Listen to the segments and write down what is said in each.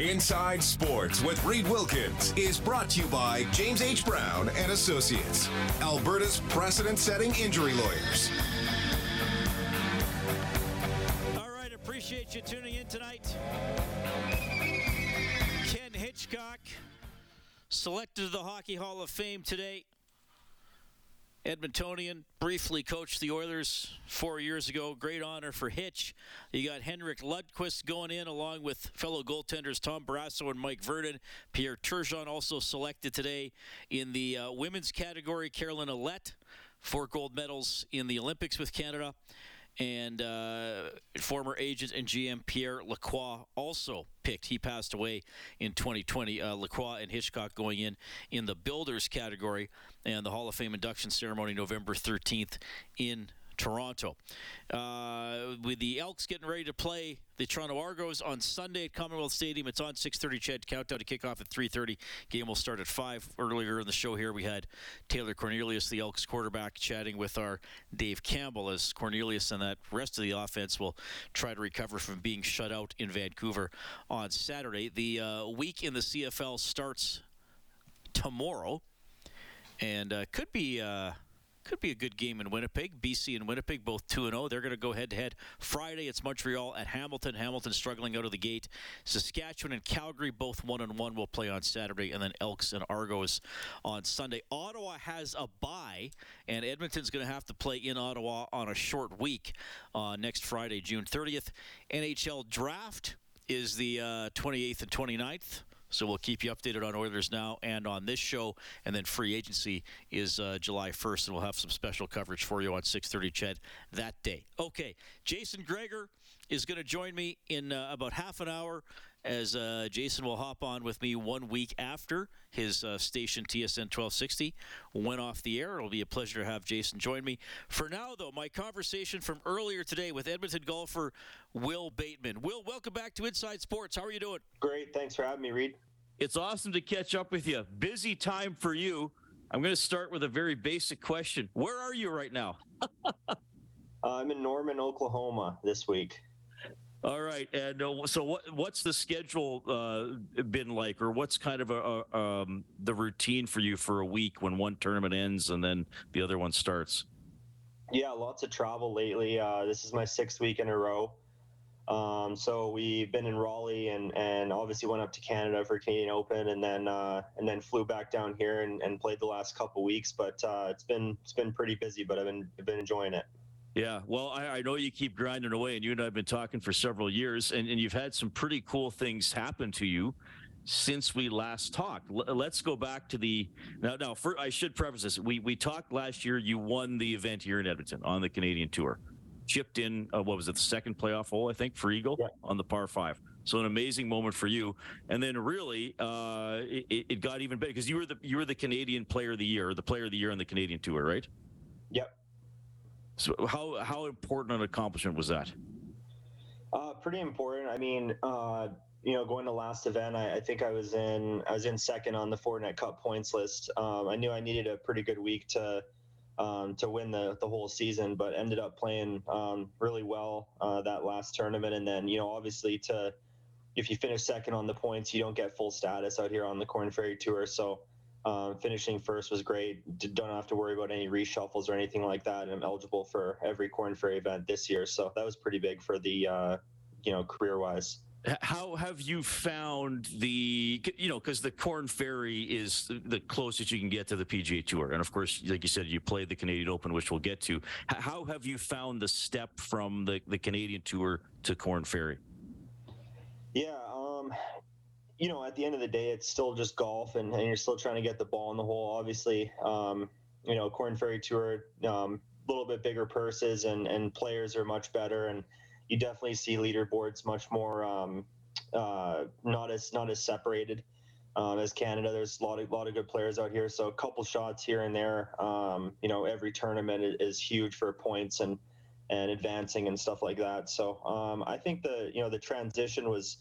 Inside Sports with Reed Wilkins is brought to you by James H. Brown and Associates, Alberta's precedent-setting injury lawyers. All right, appreciate you tuning in tonight. Ken Hitchcock selected to the Hockey Hall of Fame today. Edmontonian, briefly coached the Oilers four years ago. Great honor for Hitch. You got Henrik Lundqvist going in along with fellow goaltenders Tom Barrasso and Mike Vernon. Pierre Turgeon also selected today in the uh, women's category. Caroline Ouellette, four gold medals in the Olympics with Canada. And uh, former agent and GM Pierre Lacroix also picked. He passed away in 2020. Uh, Lacroix and Hitchcock going in in the builders category, and the Hall of Fame induction ceremony November 13th in Toronto. Uh, with the Elks getting ready to play the Toronto Argos on Sunday at Commonwealth Stadium, it's on 6:30. CHED countdown to kickoff at 3:30. Game will start at five. Earlier in the show here, we had Taylor Cornelius, the Elks quarterback, chatting with our Dave Campbell as Cornelius and that rest of the offense will try to recover from being shut out in Vancouver on Saturday. The uh, week in the CFL starts tomorrow, and uh, could be. Could be a good game in Winnipeg. BC and Winnipeg both 2 0. They're going to go head to head. Friday, it's Montreal at Hamilton. Hamilton struggling out of the gate. Saskatchewan and Calgary both 1 and 1 will play on Saturday, and then Elks and Argos on Sunday. Ottawa has a bye, and Edmonton's going to have to play in Ottawa on a short week uh, next Friday, June 30th. NHL draft is the uh, 28th and 29th. So we'll keep you updated on Oilers now and on this show. And then free agency is uh, July 1st, and we'll have some special coverage for you on 6:30 CHED that day. Okay, Jason Gregor is going to join me in uh, about half an hour as uh, Jason will hop on with me one week after his uh, station TSN 1260 went off the air. It'll be a pleasure to have Jason join me. For now, though, my conversation from earlier today with Edmonton golfer Wil Bateman. Wil, welcome back to Inside Sports. How are you doing? Great. Thanks for having me, Reed. It's awesome to catch up with you. Busy time for you. I'm going to start with a very basic question. Where are you right now? uh, I'm in Norman, Oklahoma this week. All right, and uh, so what? What's the schedule uh, been like, or what's kind of a, a um, the routine for you for a week when one tournament ends and then the other one starts? Yeah, lots of travel lately. Uh, this is my sixth week in a row. Um, so we've been in Raleigh and, and obviously went up to Canada for Canadian Open and then uh, and then flew back down here and, and played the last couple weeks. But uh, it's been it's been pretty busy, but I've been I've been enjoying it. Yeah, well, I, I, know you keep grinding away, and you and I have been talking for several years, and, and you've had some pretty cool things happen to you since we last talked. L- let's go back to the now. Now, for, I should preface this: we we talked last year. You won the event here in Edmonton on the Canadian Tour, chipped in. Uh, what was it? The second playoff hole, I think, for Eagle yeah. on the par five. So an amazing moment for you. And then really, uh, it, it got even better because you were the you were the Canadian Player of the Year, the Player of the Year on the Canadian Tour, right? Yep. So how how important an accomplishment was that? Uh, pretty important. I mean, uh, you know, going to last event, I, I, think I was in I was in second on the Fortinet Cup points list. Um, I knew I needed a pretty good week to um, to win the the whole season, but ended up playing um, really well uh, that last tournament. And then, you know, obviously to if you finish second on the points, you don't get full status out here on the Korn Ferry Tour. So um, finishing first was great. Don't have to worry about any reshuffles or anything like that. And I'm eligible for every Korn Ferry event this year, so that was pretty big for the uh, you know career wise. How have you found the you know because the Korn Ferry is the closest you can get to the PGA Tour, and of course, like you said, you played the Canadian Open, which we'll get to. How have you found the step from the the Canadian Tour to Korn Ferry? Yeah, um, you know, at the end of the day, it's still just golf, and, and you're still trying to get the ball in the hole. Obviously, um, you know, Korn Ferry Tour, a um, little bit bigger purses, and and players are much better, and you definitely see leaderboards much more um, uh, not as not as separated um, as Canada. There's a lot of lot of good players out here, so a couple shots here and there. Um, you know, every tournament is, huge for points and and advancing and stuff like that. So um, I think the you know the transition was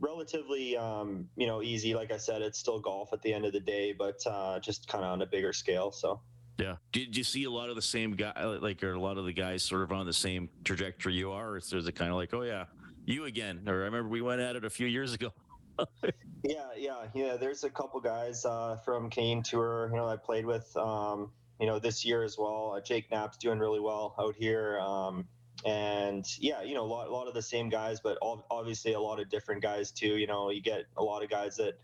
relatively um, you know easy. Like I said, it's still golf at the end of the day, but uh, just kind of on a bigger scale. So. Yeah. Did you see a lot of the same guy, like, are a lot of the guys sort of on the same trajectory you are? Or is it kind of like, oh yeah, you again? Or I remember we went at it a few years ago. yeah, yeah, yeah. There's a couple guys uh, from Canadian Tour, you know, I played with, um, you know, this year as well. Uh, Jake Knapp's doing really well out here. Um, and yeah, you know, a lot, a lot of the same guys, but obviously a lot of different guys too. You know, you get a lot of guys that,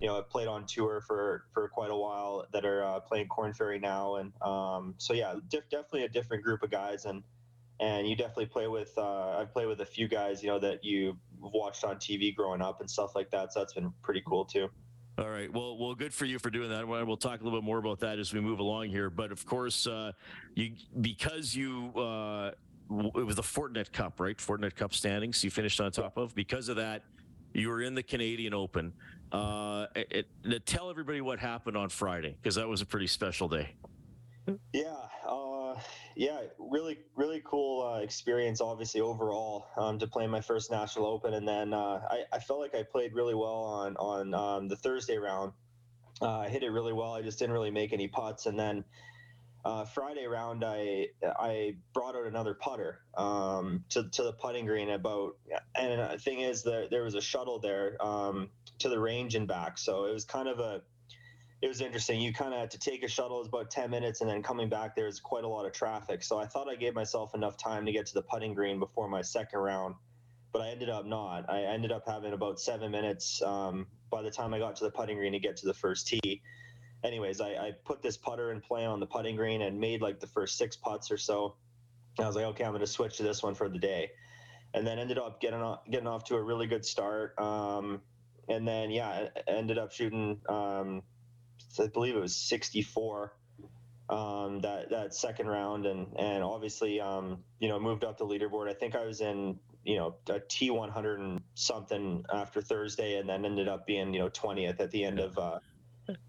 you know, have played on tour for for quite a while that are uh, playing Korn Ferry now, and um, so yeah, diff- definitely a different group of guys, and and you definitely play with. Uh, I've played with a few guys, you know, that you watched on TV growing up and stuff like that. So that's been pretty cool too. All right. Well, well, good for you for doing that. We'll talk a little bit more about that as we move along here. But of course, uh, you because you uh, it was the Fortinet Cup, right? Fortinet Cup standings you finished on top of. Because of that, you were in the Canadian Open. Uh, it, it, tell everybody what happened on Friday because that was a pretty special day. Yeah, uh, yeah, really, really cool uh, experience. Obviously, overall, um, to play my first national open, and then uh, I, I, felt like I played really well on on um, the Thursday round. Uh, I hit it really well. I just didn't really make any putts, and then uh, Friday round, I I brought out another putter um, to to the putting green about. And the thing is, that there was a shuttle there um, to the range and back, so it was kind of a. It was interesting. You kind of had to take a shuttle. It was about ten minutes, and then coming back, there was quite a lot of traffic. So I thought I gave myself enough time to get to the putting green before my second round, but I ended up not. I ended up having about seven minutes um, by the time I got to the putting green to get to the first tee anyways, I, I put this putter in play on the putting green and made like the first six putts or so. And I was like, okay, I'm going to switch to this one for the day, and then ended up getting off, getting off to a really good start. Um, and then yeah, ended up shooting. Um, I believe it was 64 um, that that second round, and and obviously um, you know moved up the leaderboard. I think I was in you know a T100 and something after Thursday, and then ended up being you know 20th at the end of uh,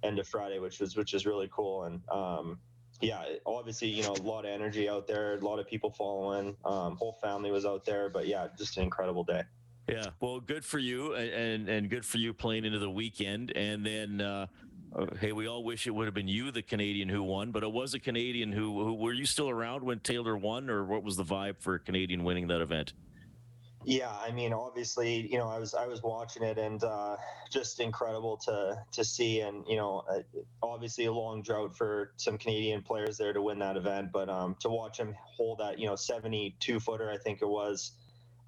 end of Friday, which was which is really cool. And um, yeah, obviously you know a lot of energy out there, a lot of people following. Um, whole family was out there, but yeah, just an incredible day. Yeah, well, good for you, and and good for you playing into the weekend, and then. Uh, uh, hey, we all wish it would have been you, the Canadian, who won, but it was a Canadian who, who. Were you still around when Taylor won, or what was the vibe for a Canadian winning that event? Yeah, I mean, obviously, you know, I was I was watching it and uh, just incredible to to see, and you know, uh, obviously a long drought for some Canadian players there to win that event, but um, to watch him hold that, you know, 72 footer, I think it was,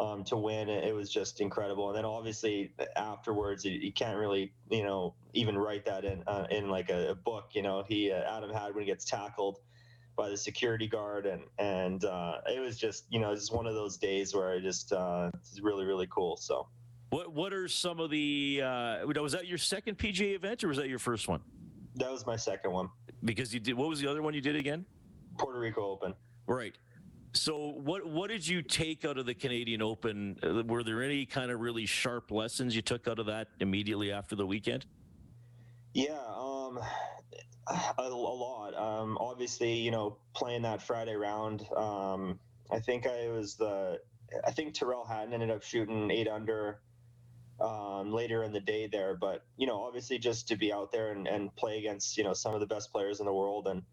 um, to win, it was just incredible. And then obviously afterwards, you, can't really, you know, even write that in uh, in like a, a, book. You know, he uh, Adam Hadwin he gets tackled by the security guard, and and uh, it was just you know it's one of those days where I just uh, it's really really cool. So, what what are some of the uh, was that your second PGA event or was that your first one? That was my second one. Because you did what was the other one you did again? Puerto Rico Open. Right. So what what did you take out of the Canadian Open? Were there any kind of really sharp lessons you took out of that immediately after the weekend? Yeah, um, a, a lot. Um, obviously, you know, playing that Friday round, um, I think I was the. I think Tyrrell Hatton ended up shooting eight under um, later in the day there, but you know, obviously, just to be out there and, and play against you know some of the best players in the world and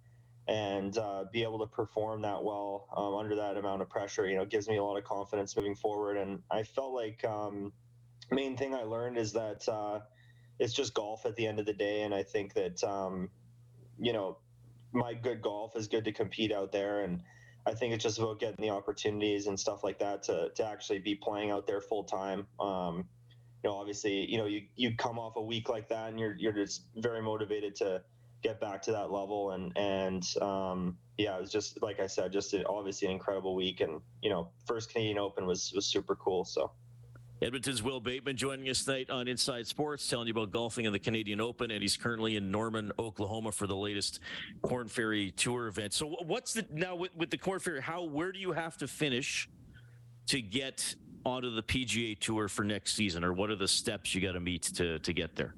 and uh, be able to perform that well um, under that amount of pressure, you know, gives me a lot of confidence moving forward. And I felt like um, main thing I learned is that uh, it's just golf at the end of the day, and I think that um, you know, my good golf is good to compete out there and I think it's just about getting the opportunities and stuff like that to, to actually be playing out there full time. Um, you know, obviously, you know, you, you come off a week like that and you're, you're just very motivated to get back to that level. And, and, um, yeah, it was just, like I said, just obviously an incredible week and, you know, first Canadian open was, was super cool. So, Edmonton's Wil Bateman joining us tonight on Inside Sports, telling you about golfing in the Canadian Open, and he's currently in Norman, Oklahoma, for the latest Korn Ferry Tour event. So, what's the now with, with the Korn Ferry? How where do you have to finish to get onto the PGA Tour for next season, or what are the steps you got to meet to to get there?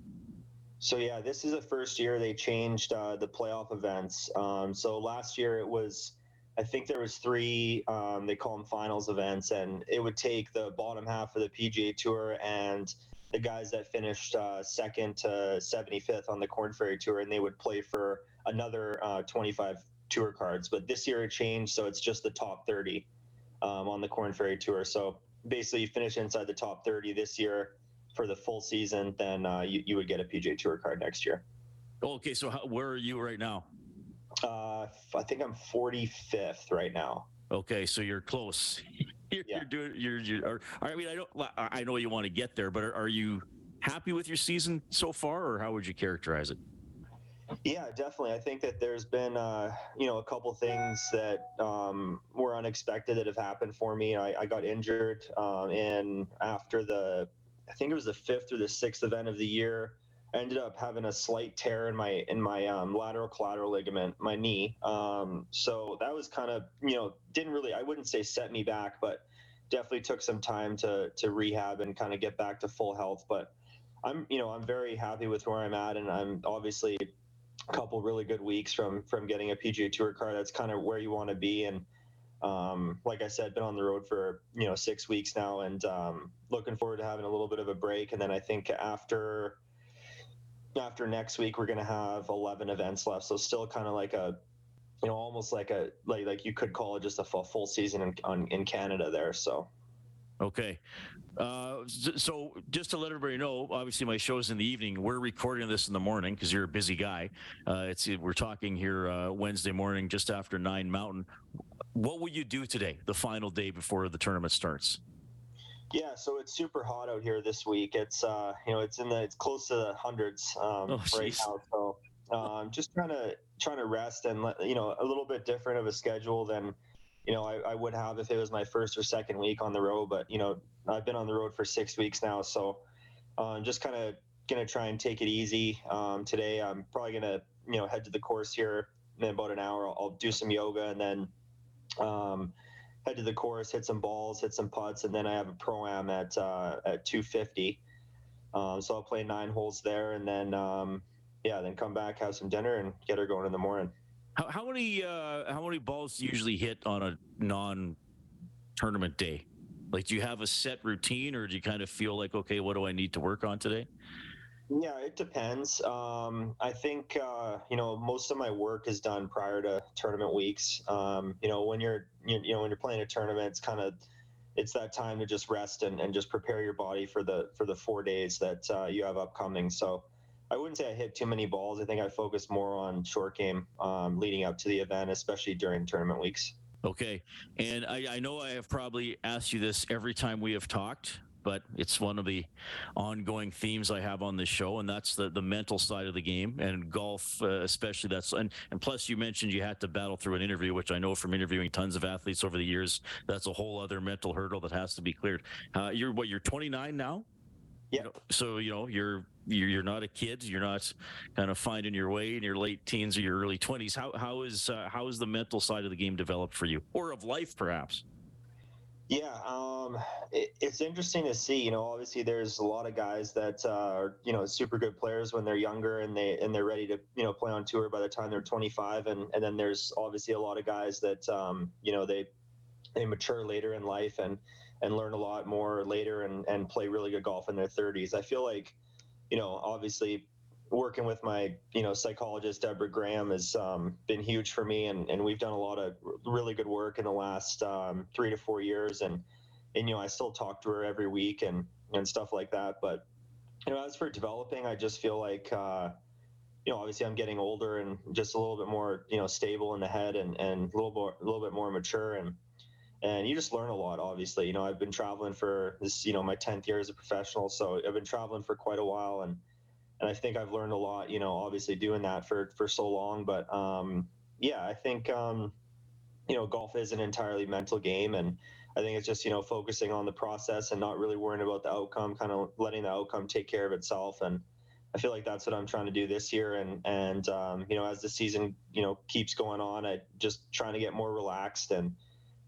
So yeah, this is the first year they changed uh, the playoff events. Um, so last year it was I think there was three. Um, they call them finals events, and it would take the bottom half of the PGA Tour and the guys that finished uh, second to 75th on the Korn Ferry Tour, and they would play for another uh, 25 tour cards. But this year it changed, so it's just the top 30 um, on the Korn Ferry Tour. So basically, you finish inside the top 30 this year. for the full season, then uh, you you would get a PGA Tour card next year. Okay, so how, where are you right now? Uh, I think I'm 45th right now. Okay, so you're close. you're, Yeah. you're doing. You're. you're I mean, I don't. I know you want to get there, but are, are you happy with your season so far, or how would you characterize it? Yeah, definitely. I think that there's been, uh, you know, a couple things that um, were unexpected that have happened for me. I, I got injured, um, and after the, I think it was the fifth or the sixth event of the year, ended up having a slight tear in my in my um, lateral collateral ligament, my knee. Um, so that was kind of, you know, didn't really, I wouldn't say set me back, but definitely took some time to to rehab and kind of get back to full health. But I'm, you know, I'm very happy with where I'm at, and I'm obviously a couple really good weeks from from getting a PGA Tour card. That's kind of where you want to be. And um, like I said, been on the road for you know six weeks now, and um, looking forward to having a little bit of a break. And then I think after after next week, we're going to have 11 events left. So still kind of like a you know almost like a like like you could call it just a full, full season in, on, in Canada there. So. Okay. Uh, so just to let everybody know, obviously my show's in the evening. We're recording this in the morning because you're a busy guy. Uh, it's we're talking here uh, Wednesday morning, just after nine Mountain. What will you do today, the final day before the tournament starts? Yeah, so it's super hot out here this week. It's uh, you know, it's in the it's close to the hundreds um, Oh, right now. So um, just trying to trying to rest and let, you know a little bit different of a schedule than you know I, I would have if it was my first or second week on the road. But you know I've been on the road for six weeks now, so um, just kind of gonna try and take it easy um, today. I'm probably gonna you know head to the course here in about an hour. I'll, I'll do some yoga and then. Um, head to the course, hit some balls, hit some putts, and then I have a pro am at uh, at 250. Um, so I'll play nine holes there, and then um, yeah, then come back, have some dinner, and get her going in the morning. How, how many uh, how many balls do you usually hit on a non-tournament day? Like, do you have a set routine, or do you kind of feel like, okay, what do I need to work on today? Yeah, it depends. Um, I think uh, you know most of my work is done prior to tournament weeks. Um, you know, when you're you, you know when you're playing a tournament, it's kind of it's that time to just rest and, and just prepare your body for the for the four days that uh, you have upcoming. So I wouldn't say I hit too many balls. I think I focus more on short game um, leading up to the event, especially during tournament weeks. Okay. And I, I know I have probably asked you this every time we have talked, but it's one of the ongoing themes I have on this show, and that's the, the mental side of the game and golf, uh, especially. That's and, and plus you mentioned you had to battle through an interview, which I know from interviewing tons of athletes over the years, that's a whole other mental hurdle that has to be cleared. Uh, you're what? You're 29 now. Yeah. You know, so you know you're you're not a kid. You're not kind of finding your way in your late teens or your early 20s. How how is uh, how is the mental side of the game developed for you, or of life perhaps? Yeah, um, it, it's interesting to see. You know, obviously there's a lot of guys that uh, are you know super good players when they're younger and they and they're ready to you know play on tour by the time they're 25, and and then there's obviously a lot of guys that um, you know they they mature later in life and and learn a lot more later and and play really good golf in their 30s. I feel like you know obviously working with my you know psychologist Deborah Graham has um, been huge for me, and, and we've done a lot of really good work in the last um, three to four years, and and you know I still talk to her every week and and stuff like that. But you know as for developing, I just feel like uh, you know obviously I'm getting older and just a little bit more you know stable in the head and and a little more a little bit more mature and. And you just learn a lot, obviously. You know, I've been traveling for this, you know, my 10th year as a professional. So I've been traveling for quite a while. And, and I think I've learned a lot, you know, obviously doing that for for so long. But um, yeah, I think um, you know golf is an entirely mental game, and I think it's just you know focusing on the process and not really worrying about the outcome, kind of letting the outcome take care of itself. And I feel like that's what I'm trying to do this year. And and um, you know as the season you know keeps going on, I just trying to get more relaxed and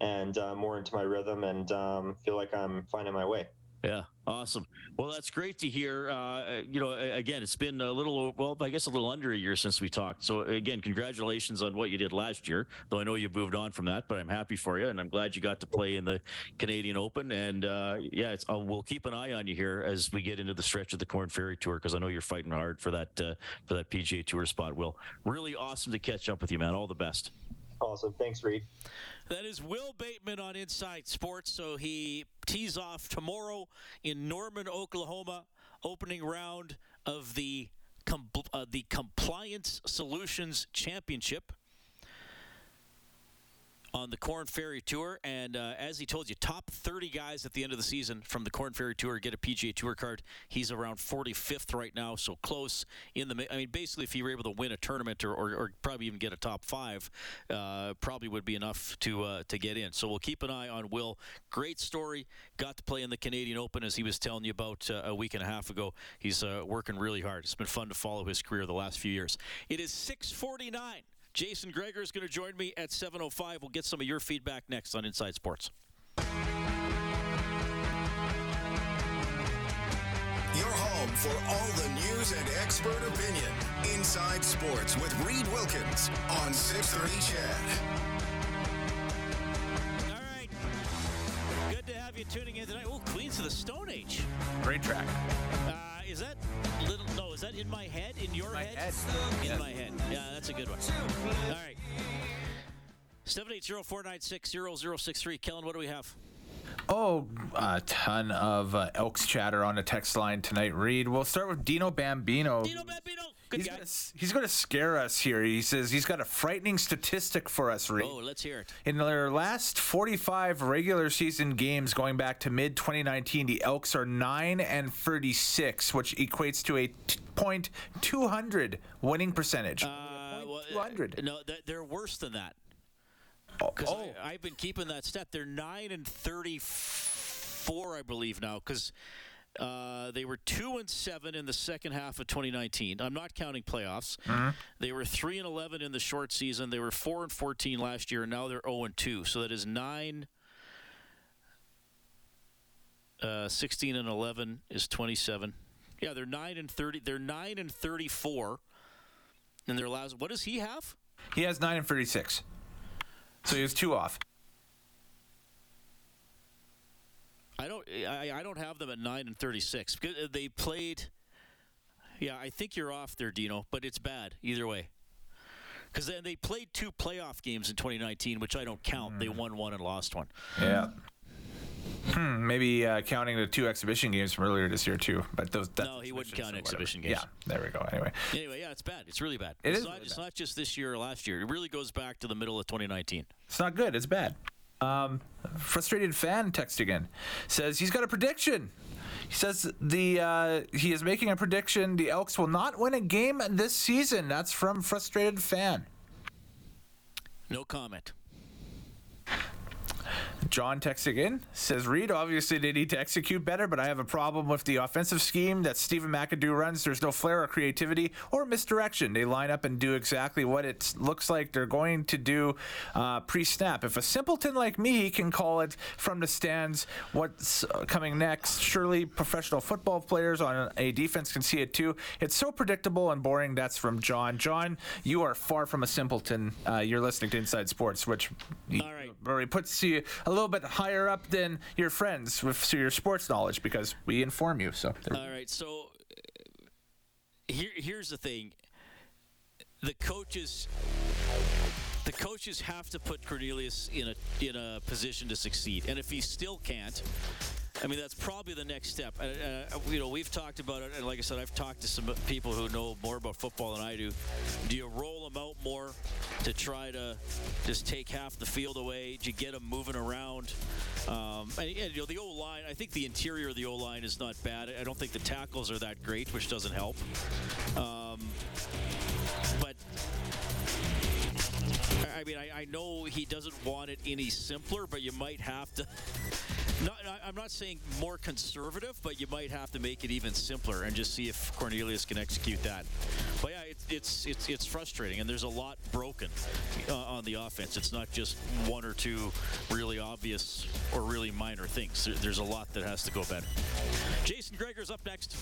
and uh, more into my rhythm, and um, feel like I'm finding my way. Yeah, awesome. Well, that's great to hear. Uh, you know, again, it's been a little, well, I guess a little under a year since we talked. So, again, congratulations on what you did last year. Though I know you've moved on from that, but I'm happy for you, and I'm glad you got to play in the Canadian Open. And uh, yeah, uh, we'll keep an eye on you here as we get into the stretch of the Korn Ferry Tour because I know you're fighting hard for that uh, for that PGA Tour spot. Wil really awesome to catch up with you, man. All the best. Awesome. Thanks, Reed. That is Wil Bateman on Inside Sports. So he tees off tomorrow in Norman, Oklahoma, opening round of the uh, the Compliance Solutions Championship on the Korn Ferry Tour. And uh, as he told you, top 30 guys at the end of the season from the Korn Ferry Tour get a PGA Tour card. He's around 45th right now, so close in the. I mean, basically, if he were able to win a tournament or, or, or probably even get a top five, uh, probably would be enough to uh, to get in. So we'll keep an eye on Wil. Great story. Got to play in the Canadian Open as he was telling you about uh, a week and a half ago. He's uh, working really hard. It's been fun to follow his career the last few years. It is 649. Jason Gregor is going to join me at 7:05. We'll get some of your feedback next on Inside Sports. Your home for all the news and expert opinion. Inside Sports with Reed Wilkins on 630 CHED. All right. Good to have you tuning in tonight. Oh, Queens of the Stone Age. Great track. Uh, is that little? No, is that in my head? In your My head? head. In Yes. my head. Yeah, that's a good one. All right. 780-496-0063. Kellen, what do we have? Oh, a ton of uh, Elks chatter on the text line tonight, Reed. We'll start with Dino Bambino. Dino Bambino. Good He's guy. gonna, he's going to scare us here. He says he's got a frightening statistic for us, Reed. Oh, let's hear it. In their last 45 regular season games going back to mid 2019, the Elks are 9 and 36, which equates to a t- point 200 winning percentage. Uh, well, 200. No, th- they're worse than that. Oh, Because oh. I've been keeping that stat. They're nine and thirty-four, I believe now. Because uh, they were two and seven in the second half of 2019. I'm not counting playoffs. They were three and eleven in the short season. They were four and 14 last year, and now they're 0 and two. So that is nine. Uh, 16 and 11 is 27. Yeah, they're nine and 30. They're nine and 34. And their last. What does he have? he has 9 and 36. So he was two off. I don't. I, I don't have them at nine and thirty-six because uh, they played. Yeah, I think you're off there, Dino, but it's bad either way. Because then they played two playoff games in 2019, which I don't count. They won one and lost one. Yeah. Hmm, maybe uh, counting the two exhibition games from earlier this year too, but those. No, he wouldn't count exhibition games. Yeah, there we go. Anyway, Anyway, yeah, it's bad. It's really bad. It it's is not. really it's bad. not just this year or last year. It really goes back to the middle of 2019. it's not good. It's bad. Um, frustrated fan text again says he's got a prediction. He says the uh, he is making a prediction. The Elks will not win a game this season. That's from frustrated fan. No comment. John texts again says Reed obviously they need to execute better, but I have a problem with the offensive scheme that Stephen McAdoo runs. There's no flair or creativity or misdirection. They line up and do exactly what it looks like they're going to do uh, pre-snap. If a simpleton like me can call it from the stands, what's uh, coming next? Surely professional football players on a defense can see it too. It's so predictable and boring. That's from John. John, you are far from a simpleton. Uh, you're listening to Inside Sports, which All right. puts you a little bit higher up than your friends with so your sports knowledge because we inform you. So All right, so uh, here, here's the thing: the coaches, the coaches have to put Cornelius in a in a position to succeed, and if he still can't, I mean that's probably the next step. Uh, you know, we've talked about it, and like I said, I've talked to some people who know more about football than I do. Do you roll them out more to try to just take half the field away? Do you get them moving around? Um, and, and, you know, the O line. I think the interior of the O line is not bad. I don't think the tackles are that great, which doesn't help. Um, I- mean, I, I know he doesn't want it any simpler, but you might have to. Not, I'm not saying more conservative, but you might have to make it even simpler and just see if Cornelius can execute that. But yeah, it's it's it's, it's frustrating, and there's a lot broken uh, on the offense. It's not just one or two really obvious or really minor things. There, there's a lot that has to go better. Jason Gregor's up next.